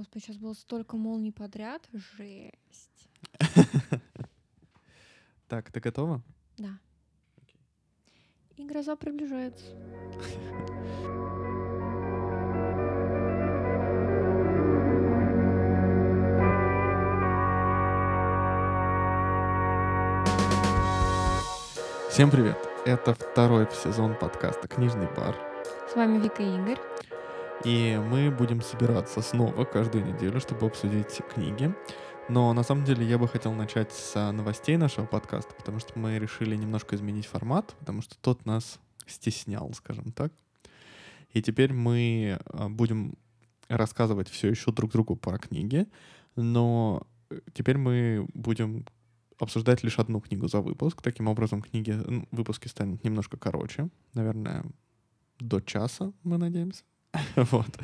Господи, сейчас было столько молний подряд. Жесть. Так, ты готова? Да. И гроза приближается. Всем привет! Это второй сезон подкаста «Книжный бар». С вами Вика и Игорь. И мы будем собираться снова каждую неделю, чтобы обсудить книги. Но на самом деле я бы хотел начать с новостей нашего подкаста, потому что мы решили немножко изменить формат, потому что тот нас стеснял, скажем так. И теперь мы а, будем рассказывать все еще друг другу про книги, но э, теперь мы будем обсуждать лишь одну книгу за выпуск. Таким образом, книги, ну, выпуски станут немножко короче. Наверное, до часа, мы надеемся. вот.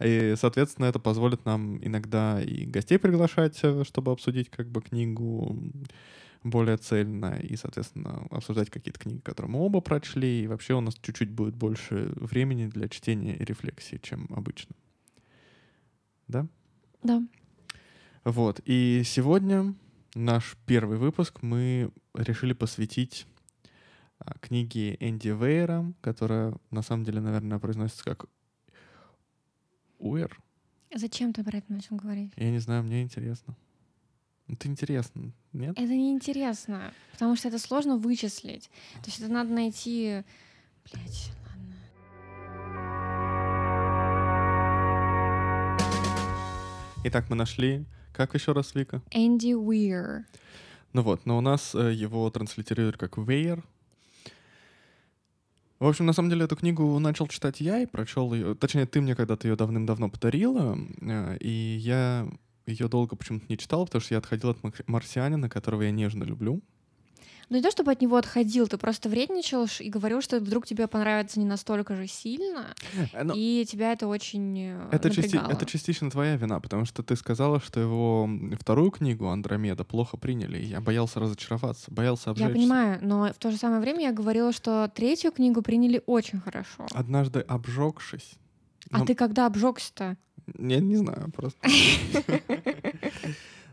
И, соответственно, это позволит нам иногда и гостей приглашать, э, чтобы обсудить как бы книгу более цельно и, соответственно, обсуждать какие-то книги, которые мы оба прочли. И вообще у нас чуть-чуть будет больше времени для чтения и рефлексии, чем обычно. Да? Да. Вот. И сегодня наш первый выпуск мы решили посвятить а, книге Энди Вейера, которая на самом деле, наверное, произносится как Уэр. Зачем ты про это начал говорить? Я не знаю, мне интересно. Это интересно, нет? Это не интересно, потому что это сложно вычислить. То есть это надо найти... Блять, ладно. Итак, мы нашли... Как еще раз, Вика? Энди Уир. Ну вот, но у нас э, его транслитерируют как Вейер. В общем, на самом деле, эту книгу начал читать я и прочел ее. Точнее, ты мне когда-то ее давным-давно подарила, э, и я ее долго почему-то не читал, потому что я отходил от «Мар- марсианина, которого я нежно люблю. Ну не то, чтобы от него отходил, ты просто вредничал и говорил, что вдруг тебе понравится не настолько же сильно, Э, ну, и тебя это очень э, это, части- это частично твоя вина, потому что ты сказала, что его вторую книгу «Андромеда» плохо приняли, и я боялся разочароваться, боялся Я обжечься. понимаю, но в то же самое время я говорила, что третью книгу приняли очень хорошо. Однажды обжегшись... А ну, ты когда обжегся-то? Я не знаю, просто.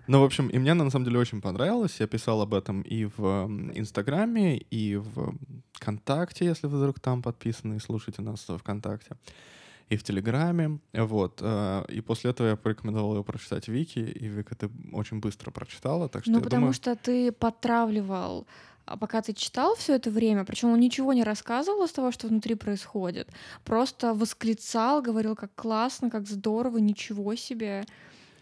Ну, в общем, и мне она на самом деле очень понравилась. Я писал об этом и в Инстаграме, и в ВКонтакте, если вы вдруг там подписаны и слушаете нас в ВКонтакте, и в Телеграме. Вот. э, И после этого я порекомендовал ее прочитать Вики, и Вика, ты очень быстро прочитала, так что Ну, потому думаю... что ты подтравливал, а пока ты читал все это время, причем он ничего не рассказывал из того, что внутри происходит, просто восклицал, говорил, как классно, как здорово, ничего себе,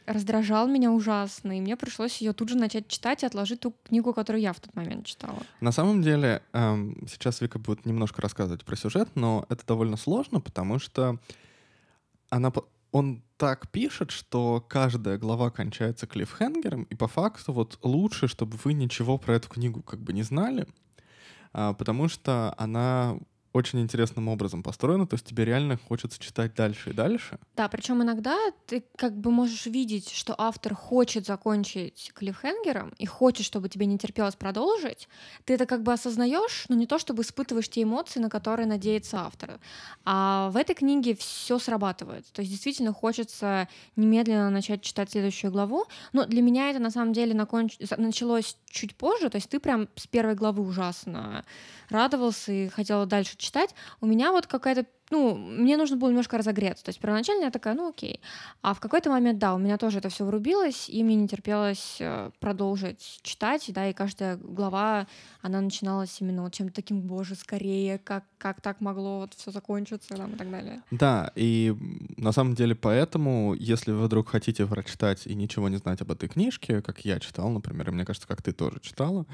раздражал меня ужасно, и мне пришлось ее тут же начать читать и отложить ту книгу, которую я в тот момент читала. На самом деле, эм, сейчас Вика будет немножко рассказывать про сюжет, но это довольно сложно, потому что она, он так пишет, что каждая глава кончается клиффхенгером, и по факту вот лучше, чтобы вы ничего про эту книгу как бы не знали, а, потому что она очень интересным образом построена, то есть тебе реально хочется читать дальше и дальше. Да, причем иногда ты как бы можешь видеть, что автор хочет закончить клиффхенгером и хочет, чтобы тебе не терпелось продолжить. Ты это как бы осознаешь, но не то, чтобы испытываешь те эмоции, на которые надеется автор. А в этой книге все срабатывает. То есть действительно хочется немедленно начать читать следующую главу. Но для меня это на самом деле наконч- началось чуть позже. То есть ты прям с первой главы ужасно радовался и хотела дальше читать. У меня вот какая-то ну, мне нужно было немножко разогреться. То есть первоначально я такая, ну окей. А в какой-то момент, да, у меня тоже это все врубилось, и мне не терпелось э, продолжить читать, да, и каждая глава, она начиналась именно вот чем-то таким, боже, скорее, как, как так могло вот все закончиться, там, и так далее. Да, и на самом деле поэтому, если вы вдруг хотите прочитать и ничего не знать об этой книжке, как я читал, например, и мне кажется, как ты тоже читала,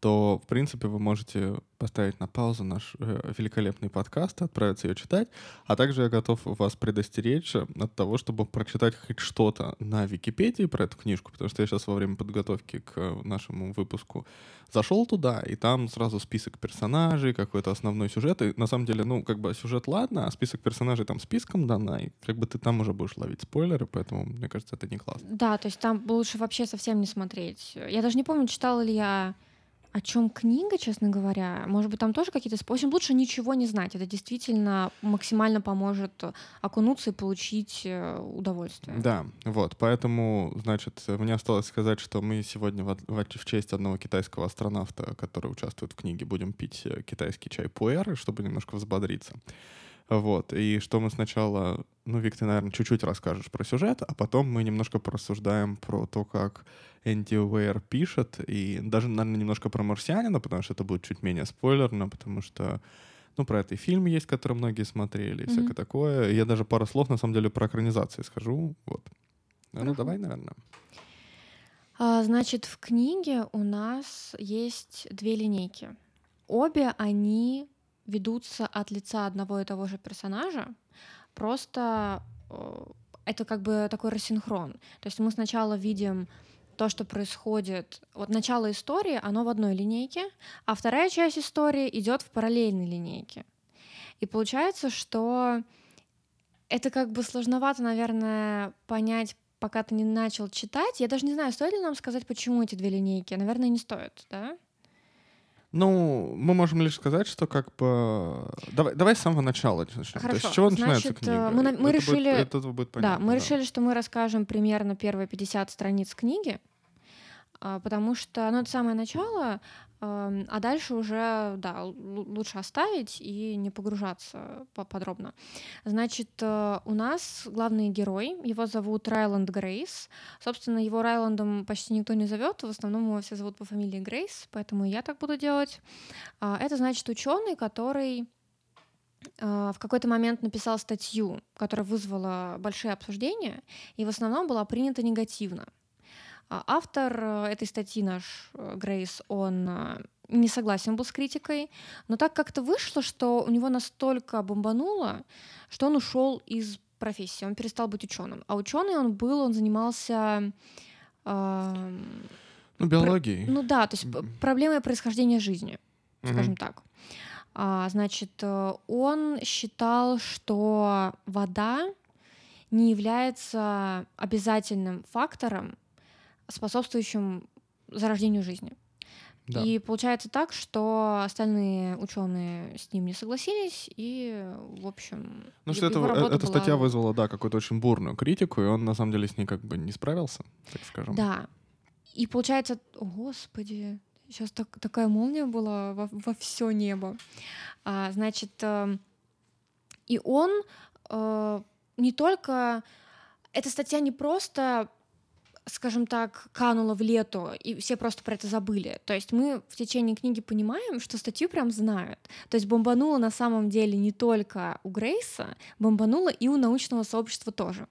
то, в принципе, вы можете поставить на паузу наш э, великолепный подкаст, отправиться ее читать, а также я готов вас предостеречь от того, чтобы прочитать хоть что-то на Википедии про эту книжку, потому что я сейчас во время подготовки к э, нашему выпуску зашел туда, и там сразу список персонажей, какой-то основной сюжет, и на самом деле, ну, как бы сюжет ладно, а список персонажей там списком дана, и как бы ты там уже будешь ловить спойлеры, поэтому, мне кажется, это не классно. Да, то есть там лучше вообще совсем не смотреть. Я даже не помню, читала ли я о чем книга, честно говоря. Может быть, там тоже какие-то. В общем, лучше ничего не знать. Это действительно максимально поможет окунуться и получить э, удовольствие. Да, вот. Поэтому, значит, мне осталось сказать, что мы сегодня в, в, в честь одного китайского астронавта, который участвует в книге, будем пить э, китайский чай пуэр, чтобы немножко взбодриться. Вот. И что мы сначала... Ну, Вик, ты, наверное, чуть-чуть расскажешь про сюжет, а потом мы немножко порассуждаем про то, как Энди Уэйр пишет, и даже, наверное, немножко про «Марсианина», потому что это будет чуть менее спойлерно, потому что ну, про это и фильм есть, который многие смотрели, и mm-hmm. всякое такое. Я даже пару слов, на самом деле, про экранизации скажу. Вот. Ну, ну давай, наверное. А, значит, в книге у нас есть две линейки. Обе они ведутся от лица одного и того же персонажа, просто э, это как бы такой рассинхрон. То есть мы сначала видим то, что происходит, вот начало истории, оно в одной линейке, а вторая часть истории идет в параллельной линейке. И получается, что это как бы сложновато, наверное, понять, пока ты не начал читать. Я даже не знаю, стоит ли нам сказать, почему эти две линейки. Наверное, не стоит, да? Ну, мы можем лишь сказать, что как бы... Давай, давай с самого начала начнем. Хорошо. То есть с чего Значит, начинается книга? Мы, мы это решили... Будет, это будет понятно, да, мы да. решили, что мы расскажем примерно первые 50 страниц книги, а, потому что, ну, это самое начало, а дальше уже, да, лучше оставить и не погружаться подробно. Значит, э, у нас главный герой, его зовут Райланд Грейс. Собственно, его Райландом почти никто не зовет, в основном его все зовут по фамилии Грейс, поэтому я так буду делать. А, это значит ученый, который э, в какой-то момент написал статью, которая вызвала большие обсуждения, и в основном была принята негативно. А автор э, этой статьи, наш э, Грейс, он э, не согласен был с критикой, но так как-то вышло, что у него настолько бомбануло, что он ушел из профессии, он перестал быть ученым. А ученый он был, он занимался... Э, ну, биологией. Про, ну да, то есть проблемой происхождения жизни, скажем mm так. А, значит, он считал, что вода не является обязательным фактором способствующим зарождению жизни. Да. И получается так, что остальные ученые с ним не согласились, и, в общем, ну что это, эта была... статья вызвала, да, какую-то очень бурную критику, и он на самом деле с ней как бы не справился, так скажем. Да. И получается, о, господи, сейчас так, такая молния была во, во все небо. А, значит, э, и он э, не только эта статья не просто скажем так, кануло в лету, и все просто про это забыли. То есть мы в течение книги понимаем, что статью прям знают. То есть бомбануло на самом деле не только у Грейса, бомбануло и у научного сообщества тоже.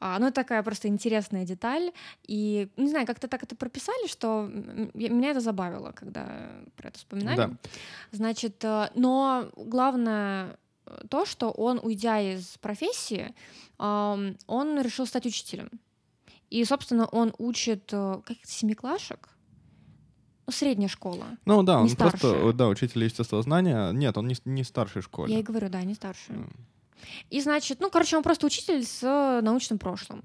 А, ну, это такая просто интересная деталь. И, не знаю, как-то так это прописали, что меня это забавило, когда про это вспоминали. Да. Значит, э, но главное э, то, что он, уйдя из профессии, он решил стать учителем. И, собственно, он учит э, как семиклашек, ну, средняя школа. Ну да, он не просто, старшая. да, учитель естествознания. Нет, он не, не старшей школе. Я и говорю, да, не старший. Mm. И значит, ну, короче, он просто учитель с научным прошлым.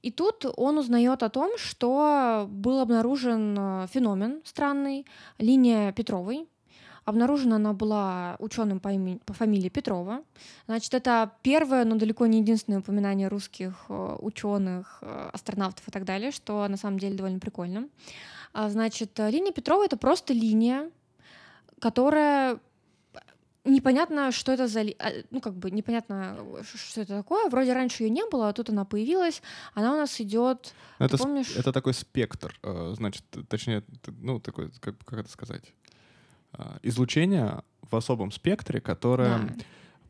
И тут он узнает о том, что был обнаружен э, феномен странный, линия Петровой, Обнаружена она была ученым по, имени, по фамилии Петрова. Значит, это первое, но далеко не единственное упоминание русских э, ученых, э, астронавтов и так далее, что на самом деле довольно прикольно. А, значит, линия Петрова это просто линия, которая непонятно, что это за... Ну, как бы непонятно, что это такое. Вроде раньше ее не было, а тут она появилась. Она у нас идет... Это, помнишь? это такой спектр, э, значит, точнее, ну, такой, как, как это сказать? А, излучение в особом спектре, которое да.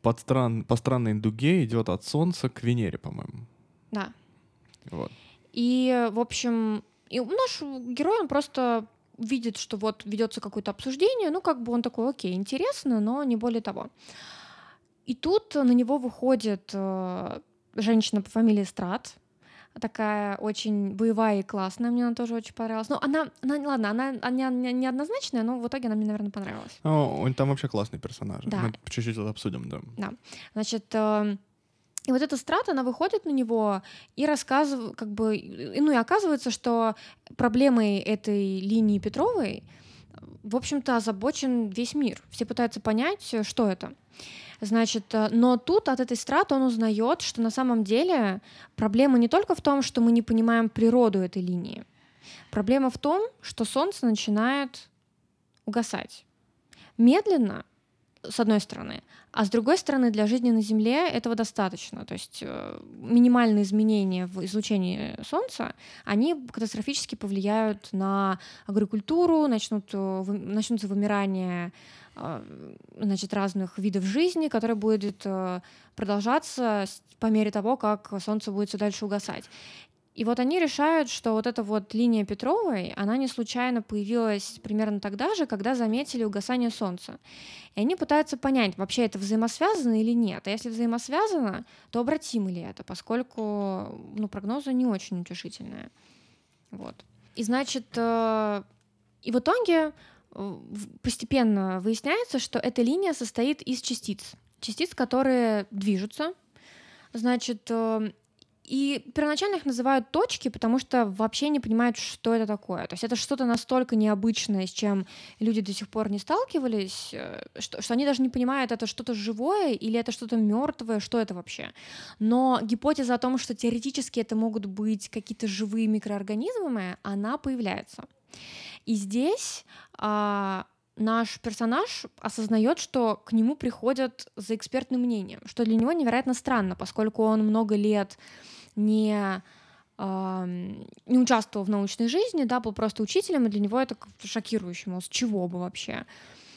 под стран, по странной дуге идет от Солнца к Венере, по-моему. Да. Вот. И, в общем, и наш герой, он просто видит, что вот ведется какое-то обсуждение, ну, как бы он такой, окей, интересно, но не более того. И тут на него выходит э, женщина по фамилии Страт, такая очень боевая и классная, мне она тоже очень понравилась. Ну, она, она ладно, она, она неоднозначная, но в итоге она мне, наверное, понравилась. О, он там вообще классный персонаж. Да. Мы чуть-чуть это обсудим, да. Да. Значит, э, и вот эта страта, она выходит на него и рассказывает, как бы, ну и оказывается, что проблемой этой линии Петровой в общем-то, озабочен весь мир. Все пытаются понять, что это. Значит, э, но тут от этой страты он узнает, что на самом деле проблема не только в том, что мы не понимаем природу этой линии. Проблема в том, что Солнце начинает угасать. Медленно, с одной стороны, а с другой стороны, для жизни на Земле этого достаточно. То есть э, минимальные изменения в излучении Солнца, они катастрофически повлияют на агрикультуру, начнут, э, начнутся вымирание э, значит, разных видов жизни, которая будет продолжаться по мере того, как Солнце будет все дальше угасать. И вот они решают, что вот эта вот линия Петровой, она не случайно появилась примерно тогда же, когда заметили угасание Солнца. И они пытаются понять, вообще это взаимосвязано или нет. А если взаимосвязано, то обратимо ли это, поскольку ну, прогнозы не очень утешительные. Вот. И значит, э, и в итоге э, постепенно выясняется, что эта линия состоит из частиц. Частиц, которые движутся, Значит, э, и первоначально их называют точки, потому что вообще не понимают, что это такое. То есть это что-то настолько необычное, с чем люди до сих пор не сталкивались, э, что, что они даже не понимают, это что-то живое или это что-то мертвое, что это вообще. Но гипотеза о том, что теоретически это могут быть какие-то живые микроорганизмы, она появляется. И здесь а, наш персонаж осознает, что к нему приходят за экспертным мнением, что для него невероятно странно, поскольку он много лет не не участвовал в научной жизни, да, был просто учителем, и для него это шокирующе, мол, с чего бы вообще.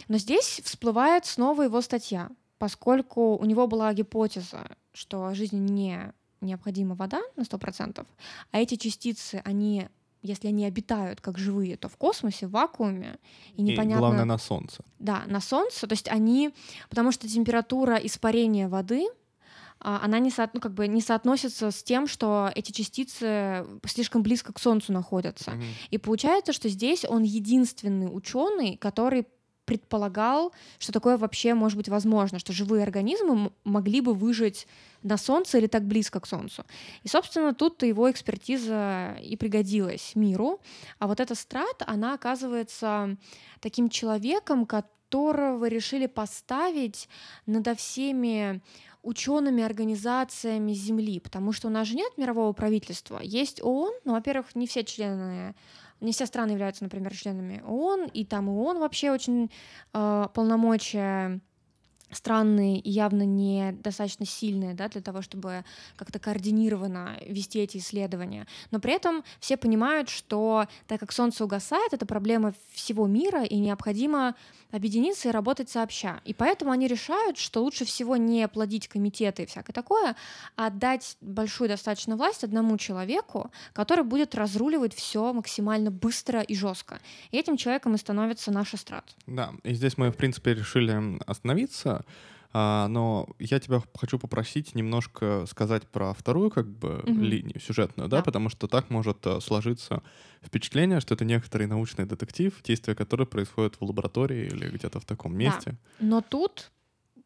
Но здесь всплывает снова его статья, поскольку у него была гипотеза, что жизни не необходима вода на 100%, а эти частицы, они если они обитают как живые, то в космосе, в вакууме, и непонятно... И главное, на Солнце. Да, на Солнце, то есть они... Потому что температура испарения воды — а, она не, со, ну, как бы не соотносится с тем, что эти частицы слишком близко к Солнцу находятся. Mm-hmm. И получается, что здесь он единственный ученый, который предполагал, что такое вообще может быть возможно, что живые организмы могли бы выжить на Солнце или так близко к Солнцу. И, собственно, тут его экспертиза и пригодилась миру. А вот эта страт, она оказывается таким человеком, которого решили поставить над всеми учеными организациями Земли, потому что у нас же нет мирового правительства, есть ООН, но, во-первых, не все члены не все страны являются, например, членами ООН, и там ООН вообще очень э, полномочия странные и явно не достаточно сильные да, для того, чтобы как-то координированно вести эти исследования. Но при этом все понимают, что так как Солнце угасает, это проблема всего мира, и необходимо объединиться и работать сообща. И поэтому они решают, что лучше всего не плодить комитеты и всякое такое, а отдать большую достаточно власть одному человеку, который будет разруливать все максимально быстро и жестко. И этим человеком и становится наш эстрад. Да, и здесь мы, в принципе, решили остановиться, а, но я тебя хочу попросить немножко сказать про вторую как бы угу. линию сюжетную, да? да, потому что так может э, сложиться впечатление, что это некоторый научный детектив, действие которого происходит в лаборатории или где-то в таком месте. Да. Но тут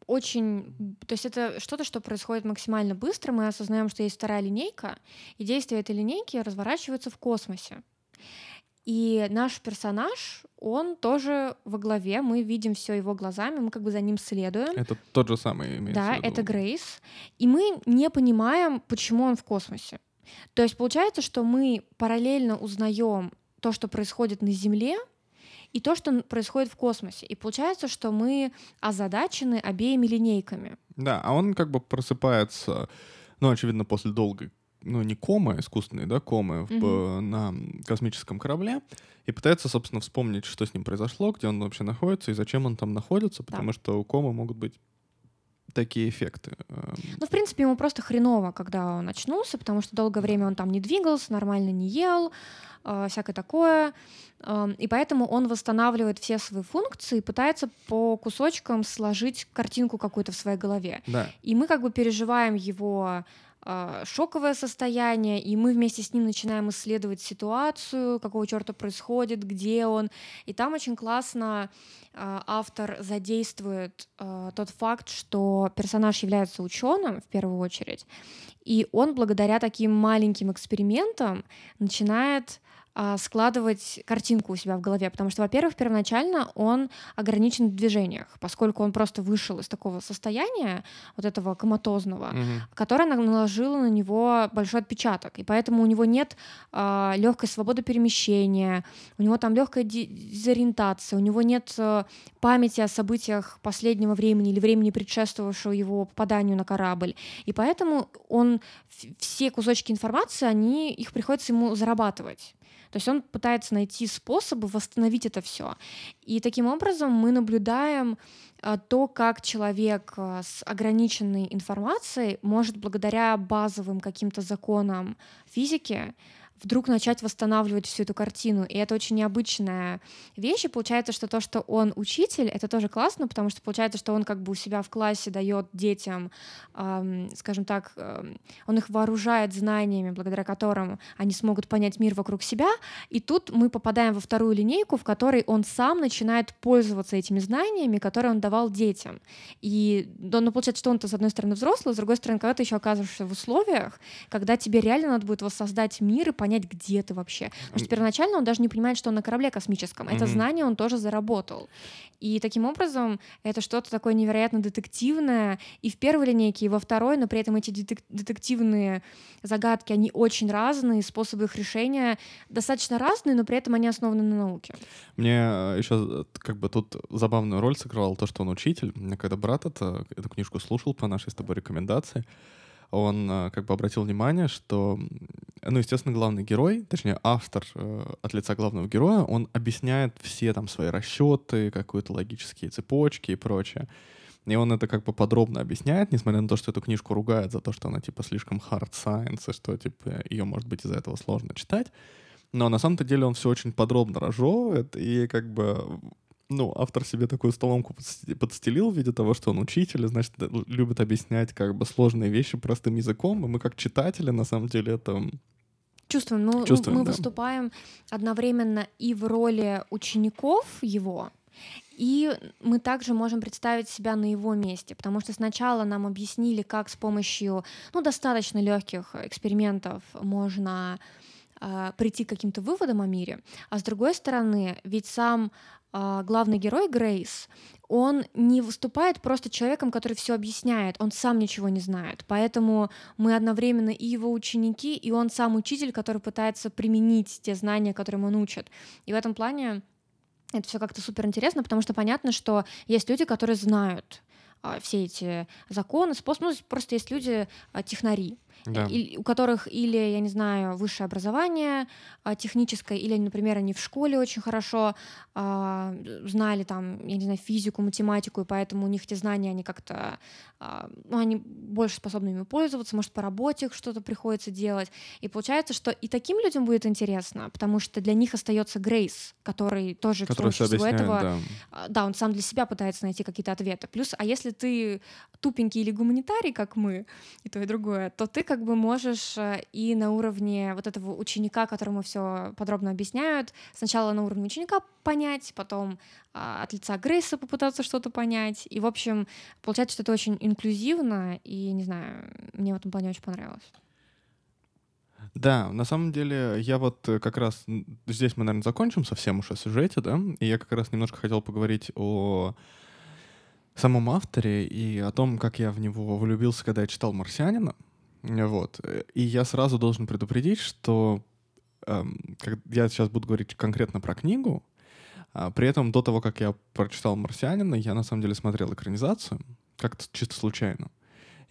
очень, то есть это что-то, что происходит максимально быстро. Мы осознаем, что есть вторая линейка, и действие этой линейки разворачивается в космосе. И наш персонаж, он тоже во главе, мы видим все его глазами, мы как бы за ним следуем. Это тот же самый Да, это Грейс. И мы не понимаем, почему он в космосе. То есть получается, что мы параллельно узнаем то, что происходит на Земле, и то, что происходит в космосе. И получается, что мы озадачены обеими линейками. Да, а он как бы просыпается, ну, очевидно, после долгой ну, не комы, искусственные, да, комы mm-hmm. на космическом корабле и пытается, собственно, вспомнить, что с ним произошло, где он вообще находится и зачем он там находится, потому да. что у комы могут быть такие эффекты. Эм. Ну, в принципе, ему просто хреново, когда он очнулся, потому что долгое время он там не двигался, нормально не ел, э, всякое такое. Э, и поэтому он восстанавливает все свои функции, пытается по кусочкам сложить картинку какую-то в своей голове. Да. И мы как бы переживаем его а, шоковое состояние, и мы вместе с ним начинаем исследовать ситуацию, какого черта происходит, где он. И там очень классно а, автор задействует а, тот факт, что персонаж является ученым в первую очередь, и он благодаря таким маленьким экспериментам начинает а, складывать картинку у себя в голове, потому что, во-первых, первоначально он ограничен в движениях, поскольку он просто вышел из такого состояния, вот этого коматозного, Мгм. которое наложило на него большой отпечаток, и поэтому у него нет а, легкой свободы перемещения, у него там легкая дезориентация, у него нет э, памяти о событиях последнего времени или времени, предшествовавшего его попаданию на корабль. И поэтому он все кусочки информации, они их приходится ему зарабатывать. То есть он пытается найти способы восстановить это все. И таким образом мы наблюдаем а, то, как человек а, с ограниченной информацией может благодаря базовым каким-то законам физики вдруг начать восстанавливать всю эту картину. И это очень необычная вещь. И получается, что то, что он учитель, это тоже классно, потому что получается, что он как бы у себя в классе дает детям, ам, скажем так, ам, он их вооружает знаниями, благодаря которым они смогут понять мир вокруг себя. И тут мы попадаем во вторую линейку, в которой он сам начинает пользоваться этими знаниями, которые он давал детям. И ну, получается, что он-то, с одной стороны, взрослый, с другой стороны, когда ты еще оказываешься в условиях, когда тебе реально надо будет воссоздать мир и понять, где ты вообще. Потому что первоначально он даже не понимает, что он на корабле космическом. Это знание он тоже заработал. И таким образом это что-то такое невероятно детективное и в первой линейке, и во второй, но при этом эти детек- детективные загадки, они очень разные, способы их решения достаточно разные, но при этом они основаны на науке. Мне еще как бы тут забавную роль сыграл то, что он учитель. Меня Когда брат это, эту книжку слушал по нашей с тобой рекомендации, он э, как бы обратил внимание, что, ну, естественно, главный герой, точнее, автор э, от лица главного героя, он объясняет все там свои расчеты, какие-то логические цепочки и прочее. И он это как бы подробно объясняет, несмотря на то, что эту книжку ругают за то, что она типа слишком hard science, и что типа ее, может быть, из-за этого сложно читать. Но на самом-то деле он все очень подробно разжевывает, и как бы ну, автор себе такую столомку подс- подстелил в виде того, что он учитель, и, значит, любит объяснять как бы сложные вещи простым языком, и мы как читатели, на самом деле, это... Чувствуем, ну, Чувствуем, мы да. выступаем одновременно и в роли учеников его, и мы также можем представить себя на его месте, потому что сначала нам объяснили, как с помощью ну, достаточно легких экспериментов можно а, прийти к каким-то выводам о мире, а с другой стороны, ведь сам главный герой Грейс, он не выступает просто человеком, который все объясняет, он сам ничего не знает, поэтому мы одновременно и его ученики, и он сам учитель, который пытается применить те знания, которым он учит. И в этом плане это все как-то супер интересно, потому что понятно, что есть люди, которые знают а, все эти законы, способы, ну, просто есть люди а, технари, Да. и- у которых или, я не знаю, высшее образование а, техническое, или, например, они в школе очень хорошо а, знали там, я не знаю, физику, математику, и поэтому у них эти знания, они как-то, а, ну, они больше способны ими пользоваться, может, по работе что-то приходится делать. И получается, что и таким людям будет интересно, потому что для них остается Грейс, который тоже Который все всего объясняет, этого да. а, да, он сам для себя пытается найти какие-то ответы. Плюс, а если ты тупенький или гуманитарий, как мы, и то, и другое, то ты как бы можешь э, и на уровне вот этого ученика, которому все подробно объясняют, сначала на уровне ученика понять, потом а, от лица Грейса попытаться что-то понять. И, в общем, получается, что это очень инклюзивно, и, не знаю, мне в этом плане очень понравилось. Да, на самом деле, я вот э, как раз... Здесь мы, наверное, закончим совсем уж о сюжете, да? И я как раз немножко хотел поговорить о самом авторе и о том, как я в него влюбился, когда я читал «Марсианина». Вот. И я сразу должен предупредить, что эм, как- я сейчас буду говорить конкретно про книгу, а при этом до того, как я прочитал «Марсианина», я на самом деле смотрел экранизацию, как-то чисто случайно.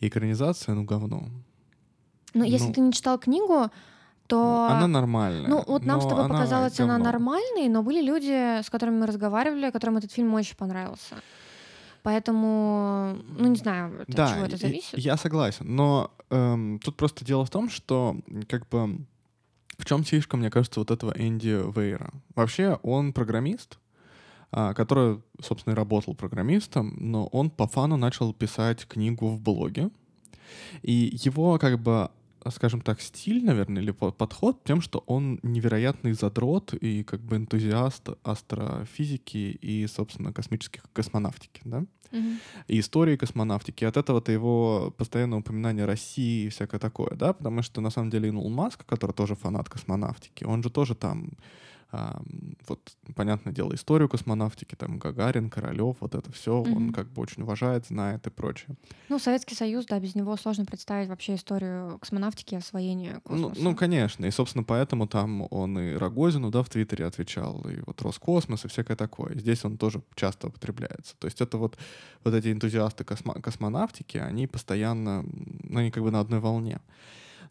И экранизация, ну, говно. Но если Ну, ты не читал книгу, то... Ну, Она нормальная. Ну, вот нам с тобой она показалось, она говно. нормальной, но были люди, с которыми мы разговаривали, которым этот фильм очень понравился. Поэтому, ну, не знаю, от Да, чего это зависит. я согласен. Но эм, тут просто дело в том, что как бы в чем фишка, мне кажется, вот этого Энди Вейра. Вообще он программист, а, который, собственно, и работал программистом, но он по фану начал писать книгу в блоге. И его как бы скажем так, стиль, наверное, или подход тем, что он невероятный задрот и как бы энтузиаст астрофизики и, собственно, космических космонавтики, да? Мгм. и истории космонавтики. От этого-то его постоянное упоминание России и всякое такое, да, потому что на самом деле Илон Маск, который тоже фанат космонавтики, он же тоже там а, вот, понятное дело, историю космонавтики, там, Гагарин, Королев, вот это все, он Мгм. как бы очень уважает, знает и прочее. Ну, Советский Союз, да, без него сложно представить вообще историю космонавтики и освоения Ну, космоса. ну, конечно, и, собственно, поэтому там он и Рогозину, да, в Твиттере отвечал, и вот Роскосмос, и всякое такое. И здесь он тоже часто употребляется. То есть это вот, вот эти энтузиасты космо- космонавтики, они постоянно, ну, они как бы на одной волне.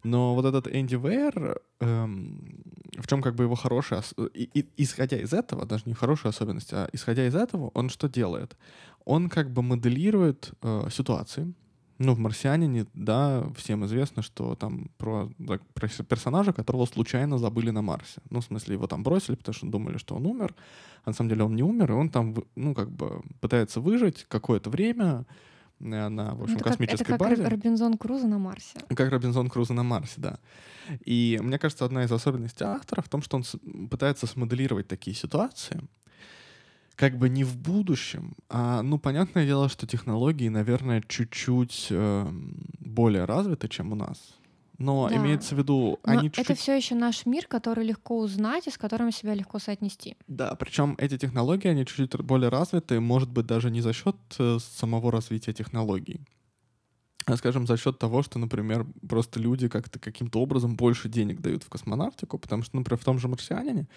Но вот этот Энди Вейер, эм, в чем как бы его хорошая... И, и- исходя из этого, даже не хорошая особенность, а исходя из этого, он что делает? Он как бы моделирует э, ситуации. Ну, в «Марсианине», да, всем известно, что там про, да, про персонажа, которого случайно забыли на Марсе. Ну, в смысле, его там бросили, потому что думали, что он умер. А на самом деле он не умер, и он там, ну, как бы пытается выжить какое-то время на, в общем, это как, это космической как базе. Ро- Робинзон Крузо на Марсе. Как Робинзон Крузо на Марсе, да. И мне кажется, одна из особенностей автора в том, что он пытается смоделировать такие ситуации, как бы не в будущем, а, ну, понятное дело, что технологии, наверное, чуть-чуть эм, более развиты, чем у нас. Но Да. имеется в виду, Но они это чуть-чуть... все еще наш мир, который легко узнать и с которым себя легко соотнести. Да, причем эти технологии, они чуть-чуть более развиты, может быть, даже не за счет э, самого развития технологий, а, скажем, за счет того, что, например, просто люди как-то каким-то образом больше денег дают в космонавтику, потому что, например, в том же «Марсианине»,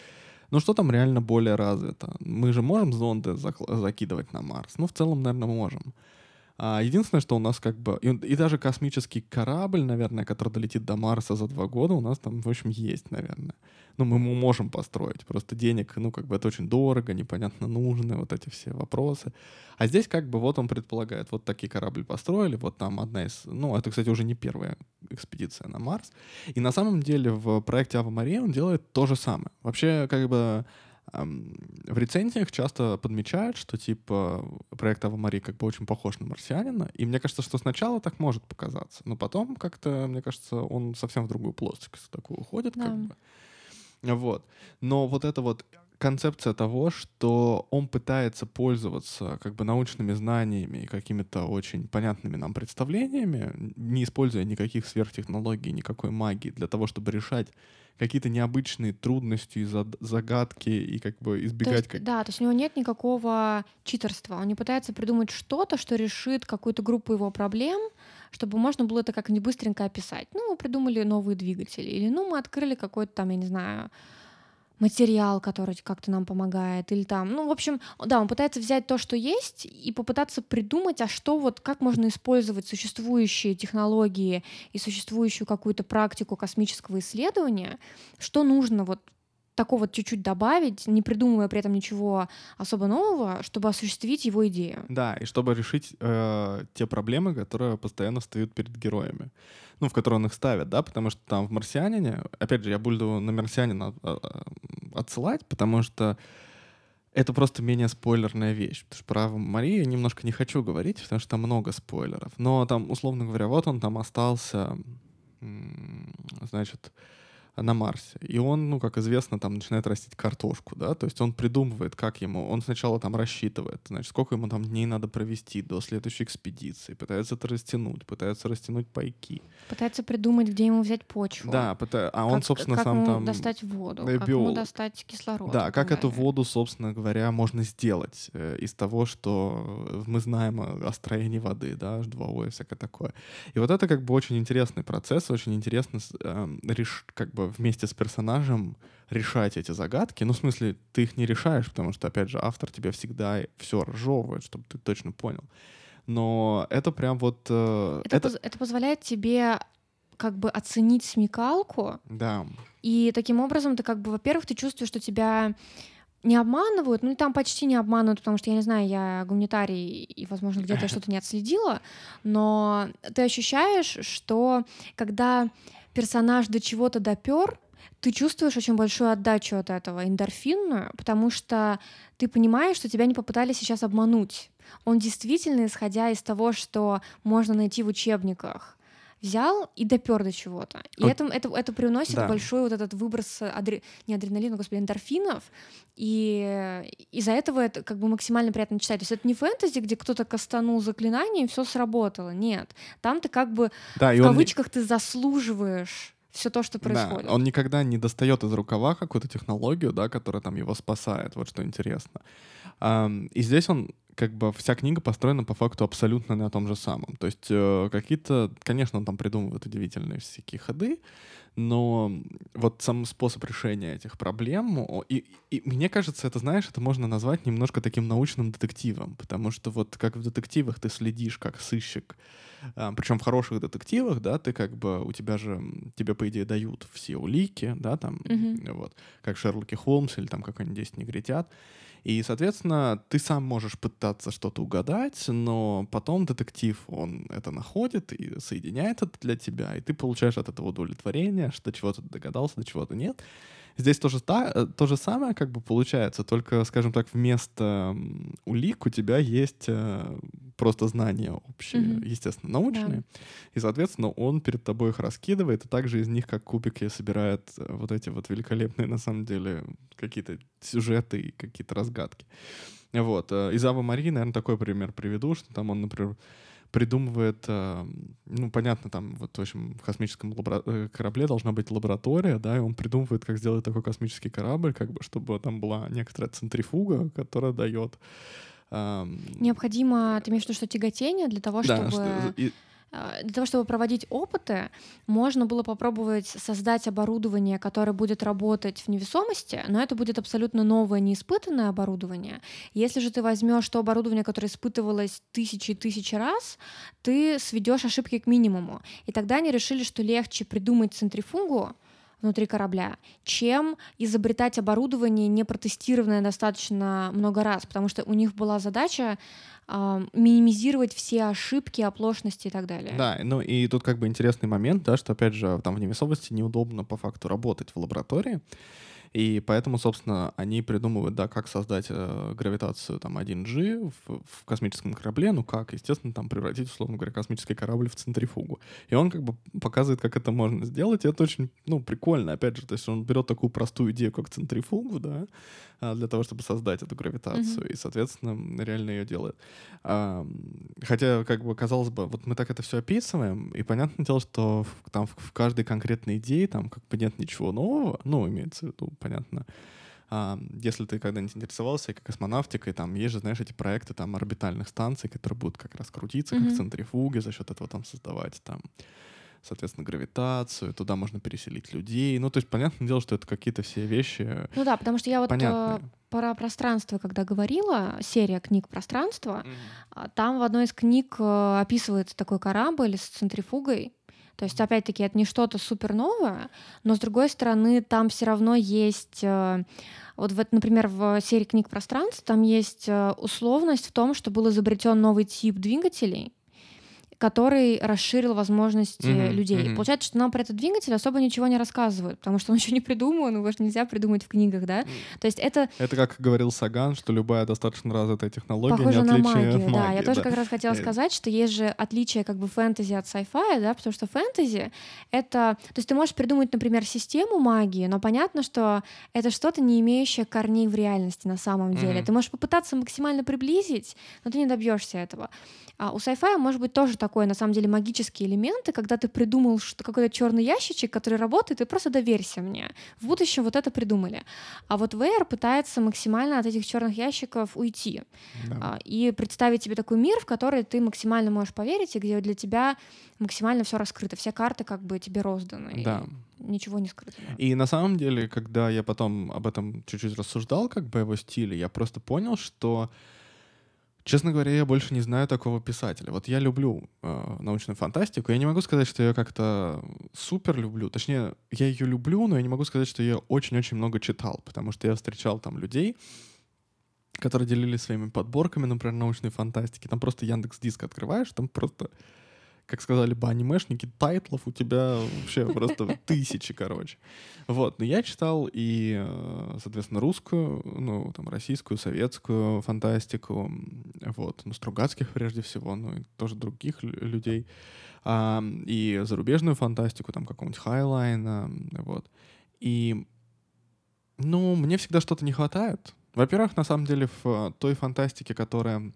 ну что там реально более развито? Мы же можем зонды закидывать на Марс? Ну, в целом, наверное, можем. А единственное, что у нас как бы... И, и даже космический корабль, наверное, который долетит до Марса за два года, у нас там, в общем, есть, наверное. Ну, мы можем построить. Просто денег, ну, как бы это очень дорого, непонятно нужны, вот эти все вопросы. А здесь как бы вот он предполагает, вот такие корабли построили, вот там одна из... Ну, это, кстати, уже не первая экспедиция на Марс. И на самом деле в проекте Ава Мария он делает то же самое. Вообще, как бы В рецензиях часто подмечают, что типа проект Ава Мария как бы очень похож на марсианина. И мне кажется, что сначала так может показаться, но потом как-то, мне кажется, он совсем в другую плоскость такую уходит. Да. Как бы. Вот. Но вот эта вот концепция того, что он пытается пользоваться как бы научными знаниями и какими-то очень понятными нам представлениями, не используя никаких сверхтехнологий, никакой магии для того, чтобы решать какие-то необычные трудности, загадки и как бы То избегать... есть, как- да, то есть у него нет никакого читерства. Он не пытается придумать что-то, что решит какую-то группу его проблем, чтобы можно было это как-нибудь быстренько описать. Ну, мы придумали новые двигатели. Или, ну, мы открыли какой-то там, я не знаю, материал, который как-то нам помогает, или там, ну, в общем, да, он пытается взять то, что есть, и попытаться придумать, а что вот, как можно использовать существующие технологии и существующую какую-то практику космического исследования, что нужно вот такого чуть-чуть добавить, не придумывая при этом ничего особо нового, чтобы осуществить его идею. Да, и чтобы решить э, те проблемы, которые постоянно встают перед героями. Ну, в которые он их ставит, да, потому что там в «Марсианине», опять же, я буду на «Марсианина» а, а, отсылать, потому что это просто менее спойлерная вещь. Потому что про Марию я немножко не хочу говорить, потому что там много спойлеров. Но там, условно говоря, вот он там остался, значит, на Марсе. И он, ну, как известно, там начинает растить картошку, да, то есть он придумывает, как ему, он сначала там рассчитывает, значит, сколько ему там дней надо провести до следующей экспедиции, пытается это растянуть, пытается растянуть пайки. Пытается придумать, где ему взять почву. Да, пыта- а он, как, собственно, как сам ему там... достать воду, э, как ему биолог. достать кислород. Да, как эту воду, собственно говоря, можно сделать э, из того, что мы знаем о, строении воды, да, H2O и всякое такое. И вот это как бы очень интересный процесс, очень интересно эм, реш- как бы вместе с персонажем решать эти загадки. Ну, в смысле, ты их не решаешь, потому что, опять же, автор тебе всегда все разжевывает, чтобы ты точно понял. Но это прям вот... э, Это, это- поз- это позволяет тебе как бы оценить смекалку, Да, и таким образом ты как бы, во-первых, ты чувствуешь, что тебя не обманывают, ну там почти не обманывают, потому что я не знаю, я гуманитарий, и, возможно, где-то я что-то не отследила, но ты ощущаешь, что когда персонаж до чего-то допер, ты чувствуешь очень большую отдачу от этого, эндорфинную, потому что ты понимаешь, что тебя не попытались сейчас обмануть. Он действительно, исходя из того, что можно найти в учебниках, взял и допер до чего-то. И Вот. это, это, это приносит Да. большой вот этот выброс адре... не адреналина, господи, эндорфинов. И из-за этого это как бы максимально приятно читать. То есть это не фэнтези, где кто-то кастанул заклинание и все сработало. Нет. Там ты как бы Да, в он, кавычках ты заслуживаешь все то, что происходит. Да, он никогда не достает из рукава какую-то технологию, да, которая там его спасает, вот что интересно. И здесь он, как бы, вся книга построена по факту абсолютно на том же самом. То есть э, какие-то, конечно, он там придумывает удивительные всякие ходы, но вот сам способ решения этих проблем, и, и мне кажется, это, знаешь, это можно назвать немножко таким научным детективом, потому что вот как в детективах ты следишь как сыщик, причем в хороших детективах, да, ты как бы, у тебя же, тебе, по идее, дают все улики, да, там, Мгм. вот, как Шерлоки Холмс или там какой-нибудь 10 негритят. И, соответственно, ты сам можешь пытаться что-то угадать, но потом детектив, он это находит и соединяет это для тебя, и ты получаешь от этого удовлетворение, что чего-то догадался, до чего-то нет. Здесь тоже та, э, то же самое как бы получается, только, скажем так, вместо улик у тебя есть э, просто знания общие, Мгм. естественно, научные. И, соответственно, он перед тобой их раскидывает, и также из них, как кубики, собирает э, вот эти вот великолепные, на самом деле, какие-то сюжеты и какие-то разгадки. Вот. Из Авы Марии, наверное, такой пример приведу, что там он, например, придумывает, э, ну, понятно, там, вот, в общем, в космическом лабора- э, корабле должна быть лаборатория, да, и он придумывает, как сделать такой космический корабль, как бы, чтобы там была некоторая центрифуга, которая дает... эм, Необходимо, ты имеешь в виду, что тяготение для того, да, чтобы... что- и- Для того, чтобы проводить опыты, можно было попробовать создать оборудование, которое будет работать в невесомости, но это будет абсолютно новое, неиспытанное оборудование. Если же ты возьмешь то оборудование, которое испытывалось тысячи и тысячи раз, ты сведешь ошибки к минимуму. И тогда они решили, что легче придумать центрифугу внутри корабля, чем изобретать оборудование, не протестированное достаточно много раз, потому что у них была задача а, минимизировать все ошибки, оплошности и так далее. Да, ну и тут как бы интересный момент, да, что опять же там в невесомости неудобно по факту работать в лаборатории, и поэтому, собственно, они придумывают, да, как создать э, гравитацию там 1G в, в космическом корабле, ну как, естественно, там превратить, условно говоря, космический корабль в центрифугу. И он как бы показывает, как это можно сделать, и это очень, ну, прикольно, опять же, то есть он берет такую простую идею, как центрифугу, да, а, для того, чтобы создать эту гравитацию, и, соответственно, реально ее делает. А, Хотя, как бы, казалось бы, вот мы так это все описываем, и понятное дело, что в, там в, в каждой конкретной идее там как бы нет ничего нового, ну, имеется в виду, понятно. А, если ты когда-нибудь интересовался как космонавтикой, там есть же, знаешь, эти проекты там орбитальных станций, которые будут как раз крутиться, Мгм. как центрифуги, за счет этого там создавать там соответственно, гравитацию, туда можно переселить людей. Ну, то есть, понятное дело, что это какие-то все вещи Ну да, потому что я вот э, понятные. про пространство, когда говорила, серия книг пространства, а, там в одной из книг э, описывается такой корабль с центрифугой. То есть, опять-таки, это не что-то супер новое, но с другой стороны, там все равно есть. э, Вот, в, например, в серии книг пространств там есть э, условность в том, что был изобретен новый тип двигателей, который расширил возможности Мгм, людей. мгм. Получается, что нам про этот двигатель особо ничего не рассказывают, потому что он еще не придуман, его же нельзя придумать в книгах, да? То есть это Это как говорил Саган, что любая достаточно развитая технология Похоже не на магию, от да. магии. Я тоже да. как раз хотела Э, сказать, что есть же отличие как бы фэнтези от sci-fi, да, потому что фэнтези — это... То есть ты можешь придумать, например, систему магии, но понятно, что это что-то, не имеющее корней в реальности на самом деле. Мгм. Ты можешь попытаться максимально приблизить, но ты не добьешься этого. А у sci-fi может быть тоже такое, на самом деле, магические элементы, когда ты придумал что какой-то черный ящичек, который работает, и просто доверься мне. В будущем вот это придумали. А вот VR пытается максимально от этих черных ящиков уйти да. а, и представить себе такой мир, в который ты максимально можешь поверить, и где для тебя максимально все раскрыто, все карты как бы тебе розданы, и Да. ничего не скрыто. И на самом деле, когда я потом об этом чуть-чуть рассуждал, как бы его стиле, я просто понял, что, честно говоря, я больше не знаю такого писателя. Вот я люблю э, научную фантастику. Я не могу сказать, что я как-то супер люблю. Точнее, я ее люблю, но я не могу сказать, что я очень-очень много читал, потому что я встречал там людей, которые делились своими подборками, например, научной фантастики. Там просто Яндекс Диск открываешь, там просто как сказали бы анимешники, тайтлов у тебя вообще просто тысячи, короче. Вот, но я читал и, э, соответственно, русскую, ну, там, российскую, советскую фантастику, вот, ну, Стругацких прежде всего, ну, и тоже других людей, а, и зарубежную фантастику, там, какого-нибудь Хайнлайна, вот. И, ну, мне всегда что-то не хватает. Во-первых, на самом деле, в той фантастике, которая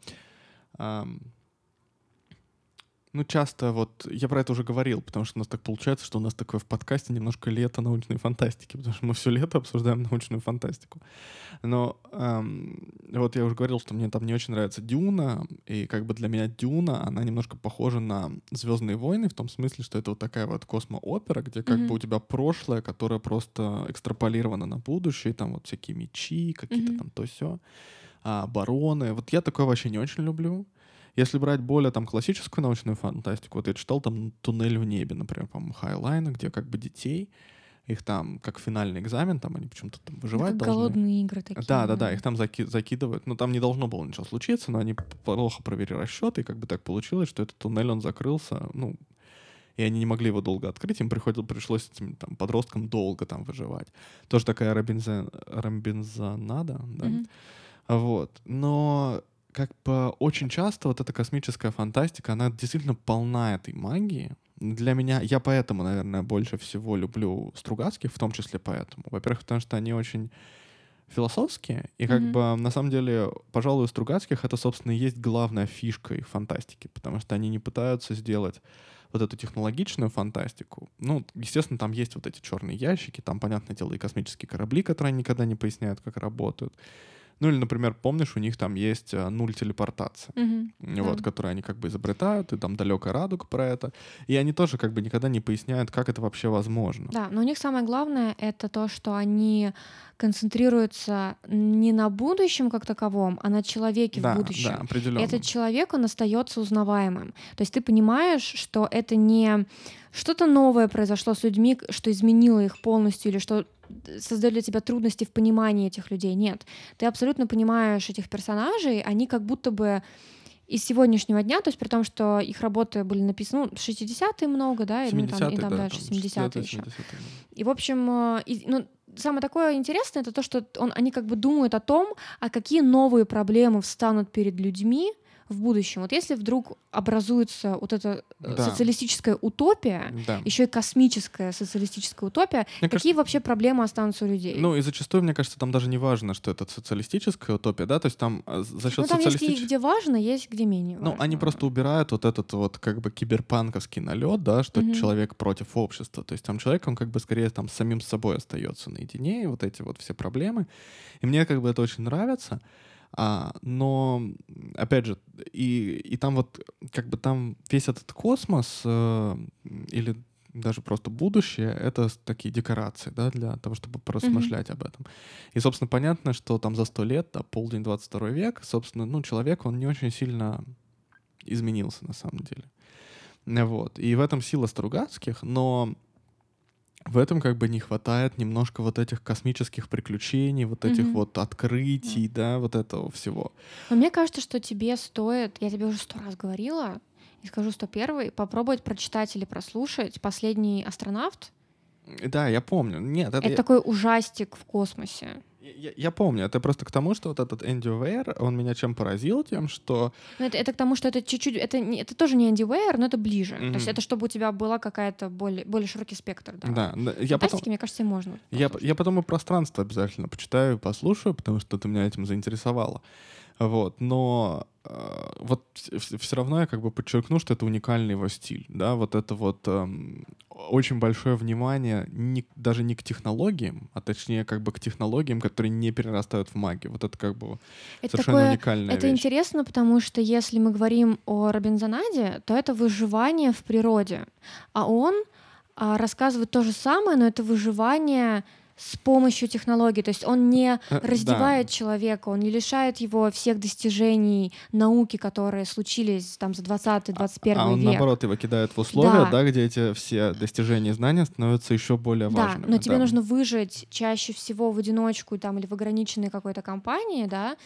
ну, часто вот, я про это уже говорил, потому что у нас так получается, что у нас такое в подкасте немножко лето научной фантастики, потому что мы все лето обсуждаем научную фантастику. Но эм, вот я уже говорил, что мне там не очень нравится Дюна, и как бы для меня Дюна, она немножко похожа на Звездные войны, в том смысле, что это вот такая вот космоопера, где как mm-hmm. бы у тебя прошлое, которое просто экстраполировано на будущее, там вот всякие мечи, какие-то mm-hmm. там то все, а, бароны. Вот я такое вообще не очень люблю. Если брать более там классическую научную фантастику, вот я читал там «Туннель в небе», например, по-моему, Хайлайна, где как бы детей, их там как финальный экзамен, там они почему-то там выживать как должны. голодные игры такие. Да, да, да, их там заки- закидывают. Ну, там не должно было ничего случиться, но они плохо провели расчеты, и как бы так получилось, что этот туннель, он закрылся, ну, и они не могли его долго открыть, им приходилось, пришлось этим там, подросткам долго там выживать. Тоже такая Робинзонада, да? Mm-hmm. Вот. Но как бы очень часто вот эта космическая фантастика, она действительно полна этой магии. Для меня, я поэтому, наверное, больше всего люблю Стругацких, в том числе поэтому. Во-первых, потому что они очень философские, и как mm-hmm. бы на самом деле, пожалуй, у Стругацких это, собственно, и есть главная фишка их фантастики, потому что они не пытаются сделать вот эту технологичную фантастику. Ну, естественно, там есть вот эти черные ящики, там, понятное дело, и космические корабли, которые никогда не поясняют, как работают. Ну или, например, помнишь, у них там есть а, нуль телепортации, угу, вот, да. которые они как бы изобретают, и там далекая радуга про это. И они тоже как бы никогда не поясняют, как это вообще возможно. Да, но у них самое главное это то, что они концентрируются не на будущем как таковом, а на человеке да, в будущем. Да, определенно. Этот человек, он остается узнаваемым. То есть ты понимаешь, что это не что-то новое произошло с людьми, что изменило их полностью, или что создает для тебя трудности в понимании этих людей. Нет. Ты абсолютно понимаешь этих персонажей, они как будто бы из сегодняшнего дня, то есть при том, что их работы были написаны, ну, 60-е много, да, и, ну, там, и там да, дальше 70-е еще. И, в общем, э, и, ну, самое такое интересное, это то, что он, они как бы думают о том, а какие новые проблемы встанут перед людьми, в будущем. Вот если вдруг образуется вот эта э, да. социалистическая утопия, да. еще и космическая социалистическая утопия, мне какие кажется, вообще проблемы останутся у людей? Ну и зачастую, мне кажется, там даже не важно, что это социалистическая утопия, да, то есть там э, за счет ну, там социалистической... есть где важно, есть где менее важно. Ну, они просто убирают вот этот вот как бы киберпанковский налет, да, что угу. человек против общества. То есть там человек, он как бы скорее там самим собой остается наедине, и вот эти вот все проблемы. И мне как бы это очень нравится. А, но, опять же, и, и там вот, как бы там весь этот космос э, или даже просто будущее — это такие декорации, да, для того, чтобы поразмышлять mm-hmm. об этом. И, собственно, понятно, что там за сто лет, да, полдень 22 век, собственно, ну, человек, он не очень сильно изменился на самом деле. Вот. И в этом сила Стругацких, но в этом как бы не хватает немножко вот этих космических приключений, вот этих mm-hmm. вот открытий, mm-hmm. да, вот этого всего. Но мне кажется, что тебе стоит, я тебе уже сто раз говорила, и скажу сто первый, попробовать прочитать или прослушать «Последний астронавт». Да, я помню. Нет, это, это я... такой ужастик в космосе. Я, я помню, это просто к тому, что вот этот Энди Уэйр, он меня чем поразил, тем, что... Ну, это, это к тому, что это чуть-чуть, это, не, это тоже не Энди Уэйр, но это ближе. Mm-hmm. То есть это чтобы у тебя была какая-то более, более широкий спектр. Да, да я потом... мне кажется, можно. Я, я потом и пространство обязательно почитаю, послушаю, потому что ты меня этим заинтересовала. Вот, но э, вот все равно я как бы подчеркну, что это уникальный его стиль, да, вот это вот э, очень большое внимание не, даже не к технологиям, а точнее как бы к технологиям, которые не перерастают в магию. Вот это как бы это совершенно такое, уникальная Это вещь. интересно, потому что если мы говорим о Робинзонаде, то это выживание в природе, а он а, рассказывает то же самое, но это выживание с помощью технологий. То есть он не э, раздевает да. человека, он не лишает его всех достижений науки, которые случились там за 20-21 а, а он, век. наоборот, его кидает в условия, да. да, где эти все достижения и знания становятся еще более да, важными. Но тебе да. нужно выжить чаще всего в одиночку там, или в ограниченной какой-то компании, да,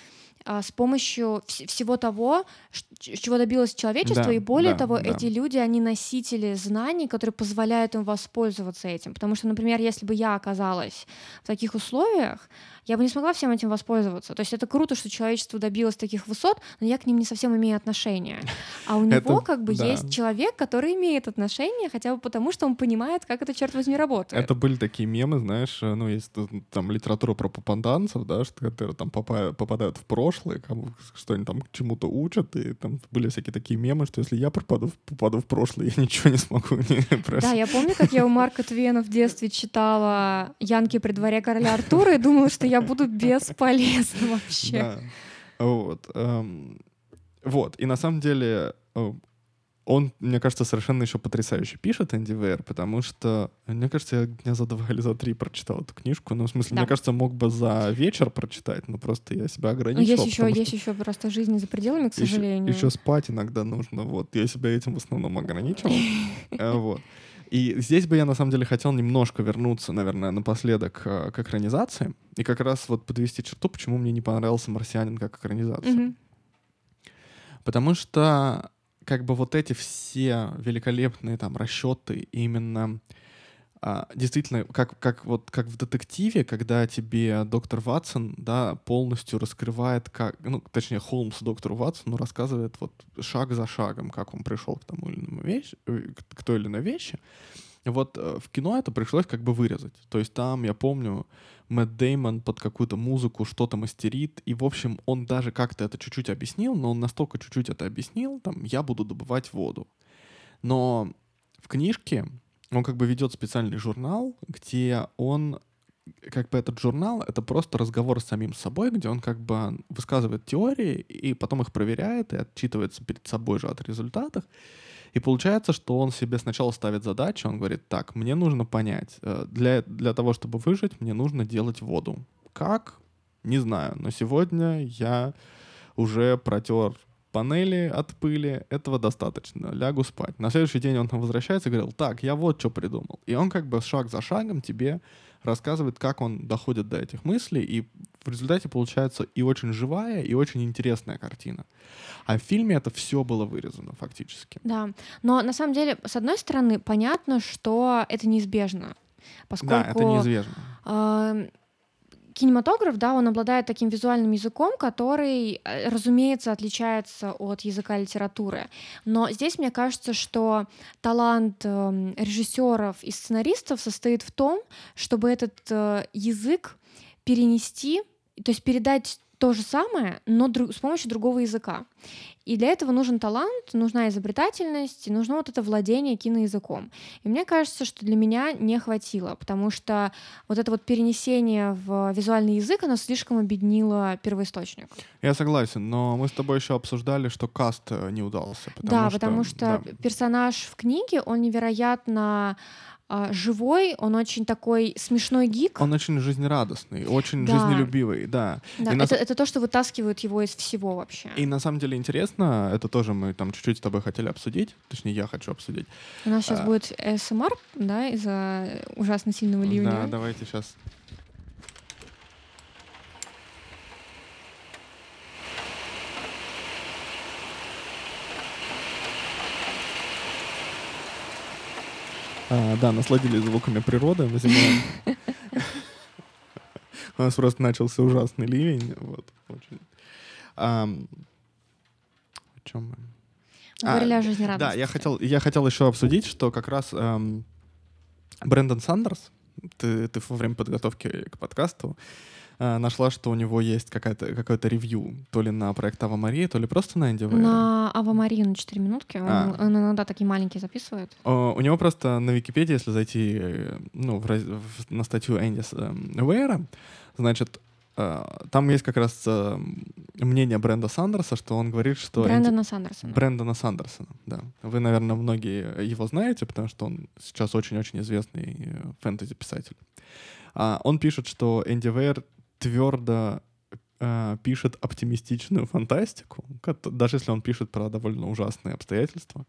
а, с помощью вс- всего того, чего добилось человечество, да, и более да, того, да. эти люди, они носители знаний, которые позволяют им воспользоваться этим. Потому что, например, если бы я оказалась в таких условиях, я бы не смогла всем этим воспользоваться. То есть это круто, что человечество добилось таких высот, но я к ним не совсем имею отношения. А у него как бы есть человек, который имеет отношение, хотя бы потому, что он понимает, как это, черт возьми, работает. Это были такие мемы, знаешь, э, ну, есть там литература про попаданцев, да, что которые там попадают в прошлое, что они там чему-то учат, и там были всякие такие мемы, что если я попаду, попаду в прошлое, я ничего не смогу не Да, я помню, как я у Марка Твена в детстве читала «Янки при дворе короля Артура» и думала, что я буду бесполезна вообще. Да. Вот. Эм, вот. И на самом деле э, он, мне кажется, совершенно еще потрясающе пишет Энди Вейр, потому что, мне кажется, я дня за два или за три прочитал эту книжку. Ну, в смысле, да. мне кажется, мог бы за вечер прочитать, но просто я себя ограничил. Есть еще, есть еще просто жизнь за пределами, к сожалению. Еще, еще спать иногда нужно, вот. Я себя этим в основном ограничивал. Э, вот. И здесь бы я на самом деле хотел немножко вернуться, наверное, напоследок э, к экранизации. И как раз вот подвести черту, почему мне не понравился «Марсианин» как экранизация. Потому что как бы вот эти все великолепные там расчеты именно а, действительно, как, как, вот, как в детективе, когда тебе доктор Ватсон да, полностью раскрывает, как, ну, точнее, Холмс доктору Ватсону рассказывает вот шаг за шагом, как он пришел к тому или иному вещи, э, к той или иной вещи. Вот э, в кино это пришлось как бы вырезать. То есть там, я помню, Мэтт Деймон под какую-то музыку что-то мастерит, и, в общем, он даже как-то это чуть-чуть объяснил, но он настолько чуть-чуть это объяснил, там, я буду добывать воду. Но в книжке он как бы ведет специальный журнал, где он как бы этот журнал — это просто разговор с самим собой, где он как бы высказывает теории и потом их проверяет и отчитывается перед собой же от результатов. И получается, что он себе сначала ставит задачу, он говорит, так, мне нужно понять, э, для, для того, чтобы выжить, мне нужно делать воду. Как? Не знаю, но сегодня я уже протер панели от пыли, этого достаточно, лягу спать. На следующий день он возвращается и говорил, так, я вот что придумал. И он как бы шаг за шагом тебе рассказывает, как он доходит до этих мыслей, и в результате получается и очень живая, и очень интересная картина. А в фильме это все было вырезано фактически. Да, но на самом деле, с одной стороны, понятно, что это неизбежно. Поскольку, да, это неизбежно. Э, кинематограф, да, он обладает таким визуальным языком, который, э, разумеется, отличается от языка литературы. Но здесь мне кажется, что талант э, режиссеров и сценаристов состоит в том, чтобы этот э, язык перенести, то есть передать то же самое, но с помощью другого языка. И для этого нужен талант, нужна изобретательность, нужно вот это владение киноязыком. И мне кажется, что для меня не хватило, потому что вот это вот перенесение в визуальный язык, оно слишком объединило первоисточник. Я согласен, но мы с тобой еще обсуждали, что каст э, не удался. Потому да, что, потому что да. персонаж в книге, он невероятно а, живой, он очень такой смешной гик. Он очень жизнерадостный, очень да. жизнелюбивый, да. да это, на... это то, что вытаскивает его из всего вообще. И на самом деле интересно, это тоже мы там чуть-чуть с тобой хотели обсудить, точнее я хочу обсудить. У нас сейчас а... будет СМР, да, из-за ужасно сильного ливня. Да, давайте сейчас А, да, насладились звуками природы на зимой. У нас просто начался ужасный ливень. Вот, очень. А, о чем мы? Говорили а, о жизнерадостности. Да, я хотел, я хотел еще обсудить, что как раз эм, Брэндон Сандерс, ты, ты во время подготовки к подкасту нашла, что у него есть какая-то, какое-то ревью, то ли на проект Ава Мария, то ли просто на Энди На Ава Марию на 4 минутки. А. Он, он иногда такие маленькие записывает. О, у него просто на Википедии, если зайти э, ну, в, в, на статью Энди э, Уэйра, значит, э, там есть как раз мнение Бренда Сандерса, что он говорит, что... Брэндона Энди... Сандерсона. Брэндона Сандерсона, да. Вы, наверное, многие его знаете, потому что он сейчас очень-очень известный фэнтези-писатель. А, он пишет, что Энди Вейр твердо э, пишет оптимистичную фантастику, даже если он пишет про довольно ужасные обстоятельства.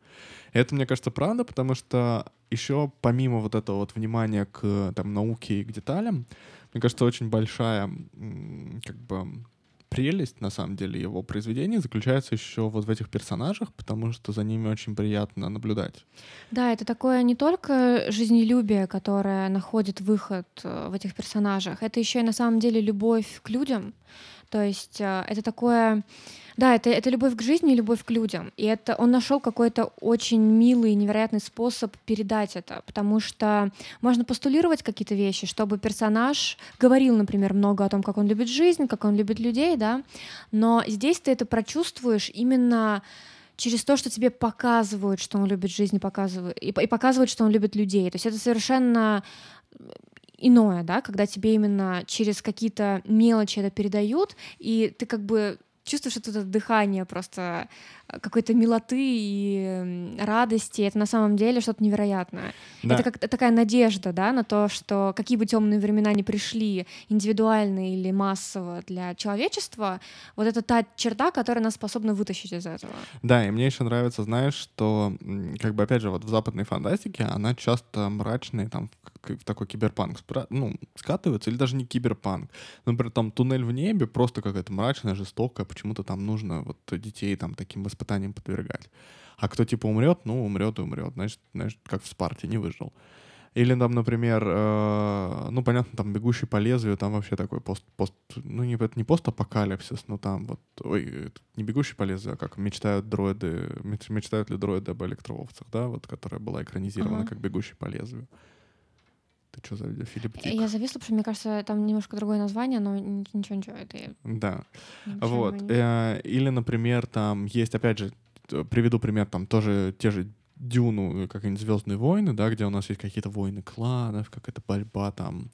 И это, мне кажется, правда, потому что еще помимо вот этого вот внимания к там, науке и к деталям, мне кажется, очень большая как бы прелесть, на самом деле, его произведений заключается еще вот в этих персонажах, потому что за ними очень приятно наблюдать. Да, это такое не только жизнелюбие, которое находит выход э, в этих персонажах, это еще и на самом деле любовь к людям. То есть э, это такое да, это, это любовь к жизни и любовь к людям. И это он нашел какой-то очень милый, невероятный способ передать это, потому что можно постулировать какие-то вещи, чтобы персонаж говорил, например, много о том, как он любит жизнь, как он любит людей, да, но здесь ты это прочувствуешь именно через то, что тебе показывают, что он любит жизнь, показывают, и, и показывают, что он любит людей. То есть это совершенно иное, да, когда тебе именно через какие-то мелочи это передают, и ты как бы чувствуешь это дыхание просто какой-то милоты и радости. Это на самом деле что-то невероятное. Да. Это как такая надежда, да, на то, что какие бы темные времена ни пришли, индивидуально или массово для человечества, вот это та черта, которая нас способна вытащить из этого. Да, и мне еще нравится, знаешь, что как бы опять же вот в западной фантастике она часто мрачная, там в такой киберпанк ну, скатывается, или даже не киберпанк. Например, там туннель в небе просто какая-то мрачная, жестокая, почему-то там нужно вот детей там таким испытаниям подвергать. А кто типа умрет, ну, умрет и умрет. Значит, знаешь, как в Спарте, не выжил. Или там, например, э, ну, понятно, там «Бегущий по лезвию», там вообще такой пост, пост ну, не, это не постапокалипсис, но там вот, ой, не «Бегущий по лезвию», а как мечтают дроиды, мечтают ли дроиды об электровцах, да, вот, которая была экранизирована ага. как «Бегущий по лезвию». Ты что за Филипп Дик? Я зависла, потому что, мне кажется, там немножко другое название, но ничего, ничего, это я... Да. Ничего вот. Не... Э, или, например, там есть, опять же, приведу пример, там тоже те же Дюну, э, как-нибудь Звездные войны, да, где у нас есть какие-то войны кланов, какая-то борьба там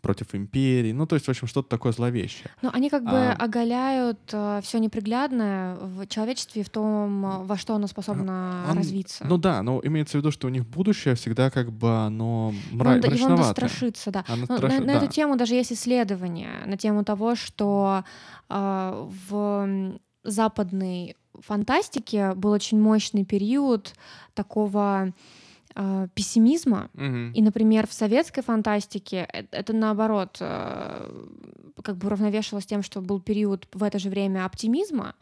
против империи. Ну, то есть, в общем, что-то такое зловещее. Ну, они как а... бы оголяют э, все неприглядное в человечестве и в том, во что оно способно Он... развиться. Ну да, но имеется в виду, что у них будущее всегда как бы оно мра... ну, Его надо страшиться, да. Оно ну, страш... на, на да. эту тему даже есть исследования, на тему того, что э, в западной фантастике был очень мощный период такого э, пессимизма. Угу. И, например, в советской фантастике это, это наоборот э, как бы уравновешивалось тем, что был период в это же время оптимизма.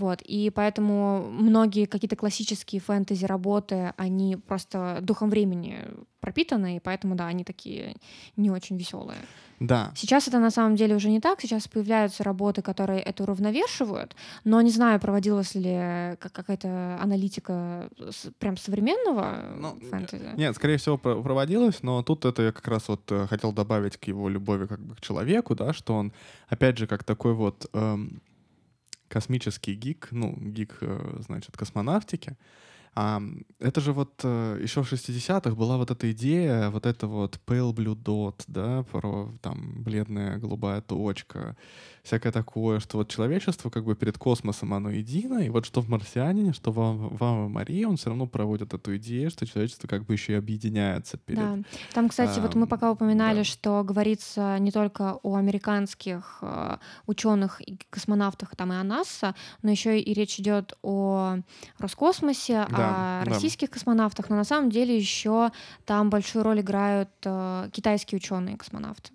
Вот, и поэтому многие какие-то классические фэнтези-работы, они просто духом времени пропитаны, и поэтому, да, они такие не очень веселые. Да. Сейчас это на самом деле уже не так. Сейчас появляются работы, которые это уравновешивают, но не знаю, проводилась ли какая-то аналитика прям современного ну, фэнтези. Нет, скорее всего, проводилась, но тут это я как раз вот э, хотел добавить к его любови как бы к человеку, да, что он, опять же, как такой вот эм, космический гик, ну, гик, э, значит, космонавтики, это же вот э, еще в 60-х была вот эта идея, вот это вот pale blue dot, да, про там бледная голубая точка, всякое такое, что вот человечество как бы перед космосом оно едино, и вот что в «Марсианине», что в «Ава Марии», он все равно проводит эту идею, что человечество как бы еще и объединяется перед... Да. Там, кстати, а, вот мы пока упоминали, да. что говорится не только о американских э, ученых и космонавтах, там и о НАСА, но еще и речь идет о Роскосмосе, да, о российских да. космонавтах, но на самом деле еще там большую роль играют э, китайские ученые космонавты.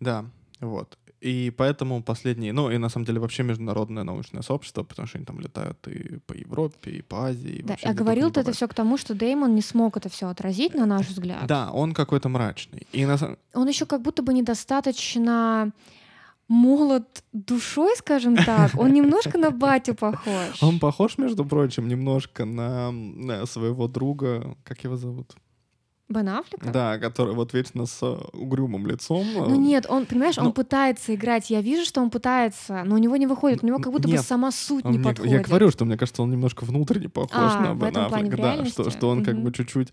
Да, вот. И поэтому последние, ну и на самом деле вообще международное научное сообщество, потому что они там летают и по Европе, и по Азии. И да, а говорил ты это все к тому, что Деймон не смог это все отразить, на наш взгляд. Да, он какой-то мрачный. И на... Он еще как будто бы недостаточно молод душой, скажем так. Он немножко на батю похож. Он похож, между прочим, немножко на, своего друга. Как его зовут? Бен Аффлека? Да, который вот вечно с э, угрюмым лицом. Ну нет, он, понимаешь, но... он пытается играть. Я вижу, что он пытается, но у него не выходит. У него как будто нет, бы сама суть не мне, подходит. Я говорю, что мне кажется, он немножко внутренне похож а, на Бен Аффлека. Да, что, что он mm-hmm. как бы чуть-чуть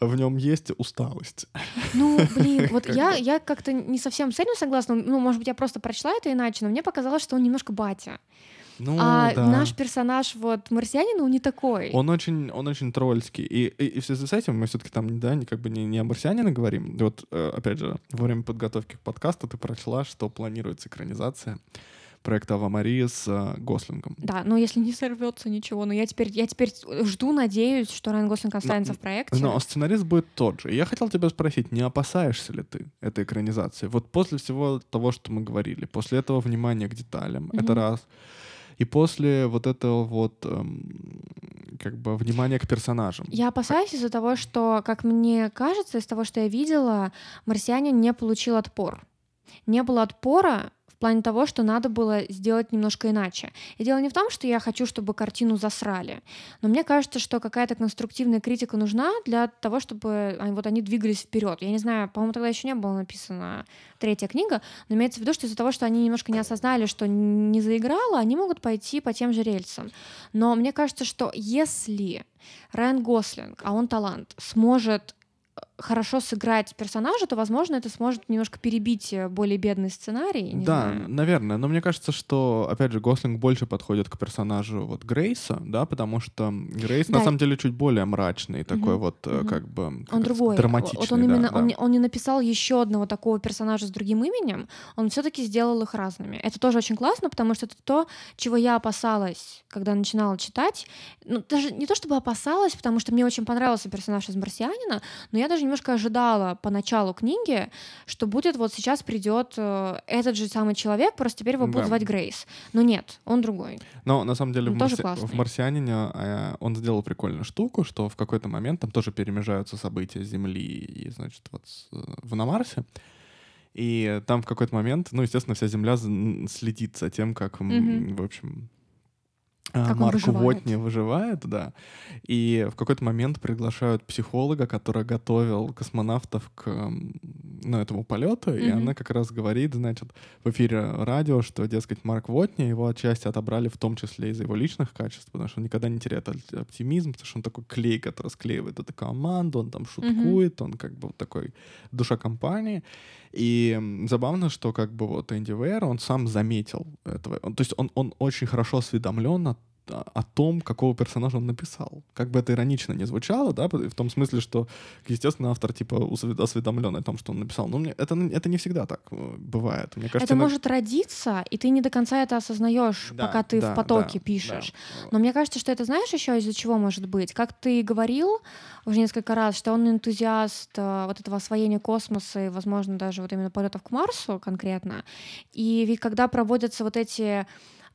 в нем есть усталость. Ну, блин, вот я, я как-то не совсем с этим согласна. Ну, может быть, я просто прочла это иначе, но мне показалось, что он немножко батя. Ну, а да. наш персонаж, вот, марсианин, он не такой. Он очень, он очень тролльский. И, и, и в связи с этим мы все-таки там, да, как бы не, не о марсианине говорим. вот, э, опять же, во время подготовки к подкасту ты прочла, что планируется экранизация проекта Ава Мария с э, Гослингом. Да, но если не сорвется ничего, но я теперь, я теперь жду, надеюсь, что Райан Гослинг останется Но- в проекте. Но сценарист будет тот же. И Я хотел тебя спросить, не опасаешься ли ты этой экранизации? Вот после всего того, что мы говорили, после этого внимания к деталям, Мгм. это раз. И после вот этого вот эм, как бы внимания к персонажам. Я опасаюсь из-за того, что, как мне кажется, из того, что я видела, «Марсианин» не получил отпор. Не было отпора плане того, что надо было сделать немножко иначе. И дело не в том, что я хочу, чтобы картину засрали, но мне кажется, что какая-то конструктивная критика нужна для того, чтобы они, вот они двигались вперед. Я не знаю, по-моему, тогда еще не было написана третья книга, но имеется в виду, что из-за того, что они немножко не осознали, что не заиграло, они могут пойти по тем же рельсам. Но мне кажется, что если Райан Гослинг, а он талант, сможет э, хорошо сыграть персонажа, то, возможно, это сможет немножко перебить э, более бедный сценарий. да, знаю. наверное. Но мне кажется, что, опять же, Гослинг больше подходит к персонажу вот Грейса, да, потому что Грейс на Да. самом деле чуть более мрачный, такой Мгм, вот мгм. как бы Он другой. драматичный. Вот он да, именно, да. Он, не, он не написал еще одного такого персонажа с другим именем, он все-таки сделал их разными. Это тоже очень классно, потому что это то, чего я опасалась, когда начинала читать. Ну, даже не то чтобы опасалась, потому что мне очень понравился персонаж из «Марсианина», но я даже немножко ожидала по началу книги, что будет вот сейчас придет э, этот же самый человек, просто теперь его будут Да. звать Грейс. Но нет, он другой. Но на самом деле Он в, «Марси- в «Марсианине» э, он сделал прикольную штуку, что в какой-то момент там тоже перемежаются события Земли и, значит, вот э, в на Марсе. И там в какой-то момент, ну, естественно, вся Земля следит за тем, как, Мгм. в общем, Как он Марк выживает. Уотни выживает, да. И в какой-то момент приглашают психолога, который готовил космонавтов к ну, этому полету, и Мгм. она как раз говорит, значит, в эфире радио, что, дескать, Марк Уотни его отчасти отобрали в том числе из-за его личных качеств, потому что он никогда не теряет оптимизм, потому что он такой клей, который склеивает эту команду, он там шуткует, он как бы вот такой душа компании. И забавно, что как бы вот Энди Вейер, он сам заметил этого. Он- то есть он, он очень хорошо осведомлен о, о том, какого персонажа он написал. Как бы это иронично не звучало, да, в том смысле, что, естественно, автор типа осведомлен о том, что он написал. Но мне, это, это не всегда так э, бывает. Мне кажется, это иногда- может родиться, и ты не до конца это осознаешь, Да, пока ты да, в потоке да, пишешь. да. Но мне кажется, что это знаешь еще из-за чего может быть? Как ты говорил уже несколько раз, что он энтузиаст э, вот этого освоения космоса и, возможно, даже вот именно полетов к Марсу конкретно. И ведь когда проводятся вот эти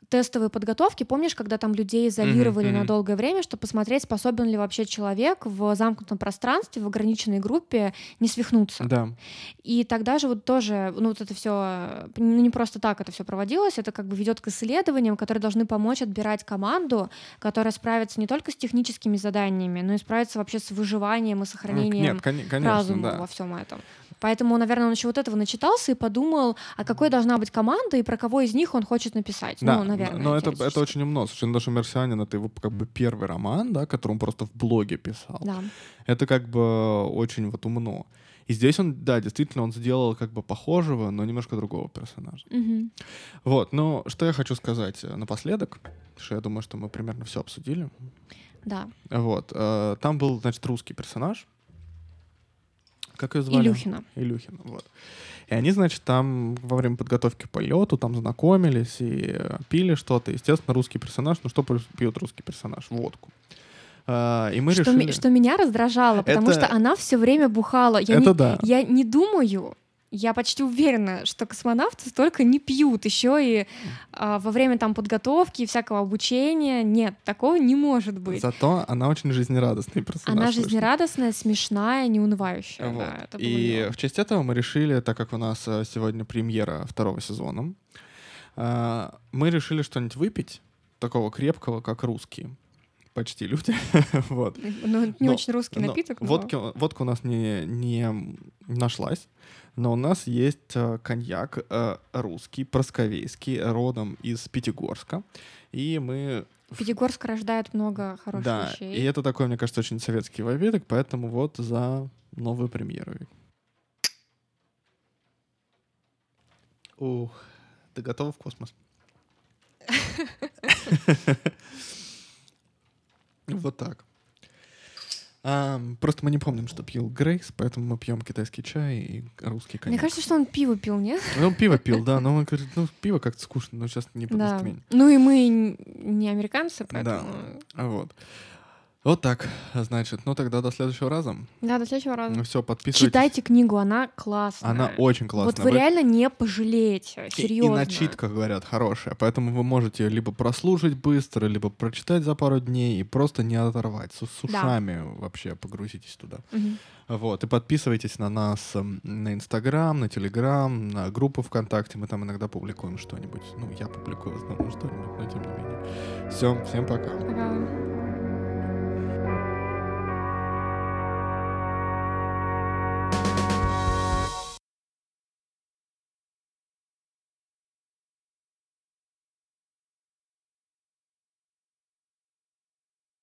тестовые подготовки, помнишь, когда там людей изолировали мгм. на долгое время, чтобы посмотреть, способен ли вообще человек в замкнутом пространстве, в ограниченной группе не свихнуться. Да. И тогда же вот тоже, ну вот это все, ну не просто так это все проводилось, это как бы ведет к исследованиям, которые должны помочь отбирать команду, которая справится не только с техническими заданиями, но и справится вообще с выживанием и сохранением Нет, коне- конечно, разума да. во всем этом. Поэтому, наверное, он еще вот этого начитался и подумал, а какой должна быть команда и про кого из них он хочет написать. Да, ну, наверное. но это, это очень умно. Слушай, даже «Марсианин» — это его как бы первый роман, да, который он просто в блоге писал. Да. Это как бы очень вот умно. И здесь он, да, действительно, он сделал как бы похожего, но немножко другого персонажа. Мгм. Вот, но что я хочу сказать напоследок, что я думаю, что мы примерно все обсудили. Да. Вот, э, там был, значит, русский персонаж. Как ее звали? Илюхина. Илюхина, вот. И они, значит, там во время подготовки к полету там знакомились и э, пили что-то. Естественно, русский персонаж. Ну что пьет русский персонаж? Водку. А, и мы что, решили... ми- что меня раздражало, потому Это- что она все время бухала. Я Это не, да. Я не думаю, я почти уверена, что космонавты столько не пьют еще и а, во время там подготовки и всякого обучения. Нет, такого не может быть. Зато она очень жизнерадостный персонаж. Она жизнерадостная, смешная, неунывающая. Вот. Да, это было И мило. в честь этого мы решили, так как у нас э, сегодня премьера второго сезона, э, мы решили что-нибудь выпить такого крепкого, как русские. Почти люди. вот. Ну, это не но- очень русский Но напиток. но- Водки, водка у нас не, не нашлась, но у нас есть э, коньяк э, русский, просковейский, родом из Пятигорска. И мы... Пятигорск рождает много хороших да, вещей. и это такой, мне кажется, очень советский напиток, поэтому вот за новую премьеру. Ух, ты готова в космос? Вот так. А, просто мы не помним, что пил Грейс, поэтому мы пьем китайский чай и русский коньяк. Мне кажется, что он пиво пил, нет? Ну, пиво пил, да, но он говорит, ну, пиво как-то скучно, но сейчас не по Да. Ну и мы не американцы, поэтому... А Вот. Вот так, значит. Ну, тогда до следующего раза. Да, до следующего раза. Ну, все, подписывайтесь. Читайте книгу, она классная. Она очень классная. Вот вы реально не пожалеете, И- серьезно. И начитка, говорят, хорошая. Поэтому вы можете ее либо прослушать быстро, либо прочитать за пару дней и просто не оторвать. С, с Да. ушами вообще погрузитесь туда. Мгм. Вот. И подписывайтесь на нас эм, на Инстаграм, на Телеграм, на группу ВКонтакте. Мы там иногда публикуем что-нибудь. Ну, я публикую в основном что-нибудь, но тем не менее. Все, всем пока. Пока.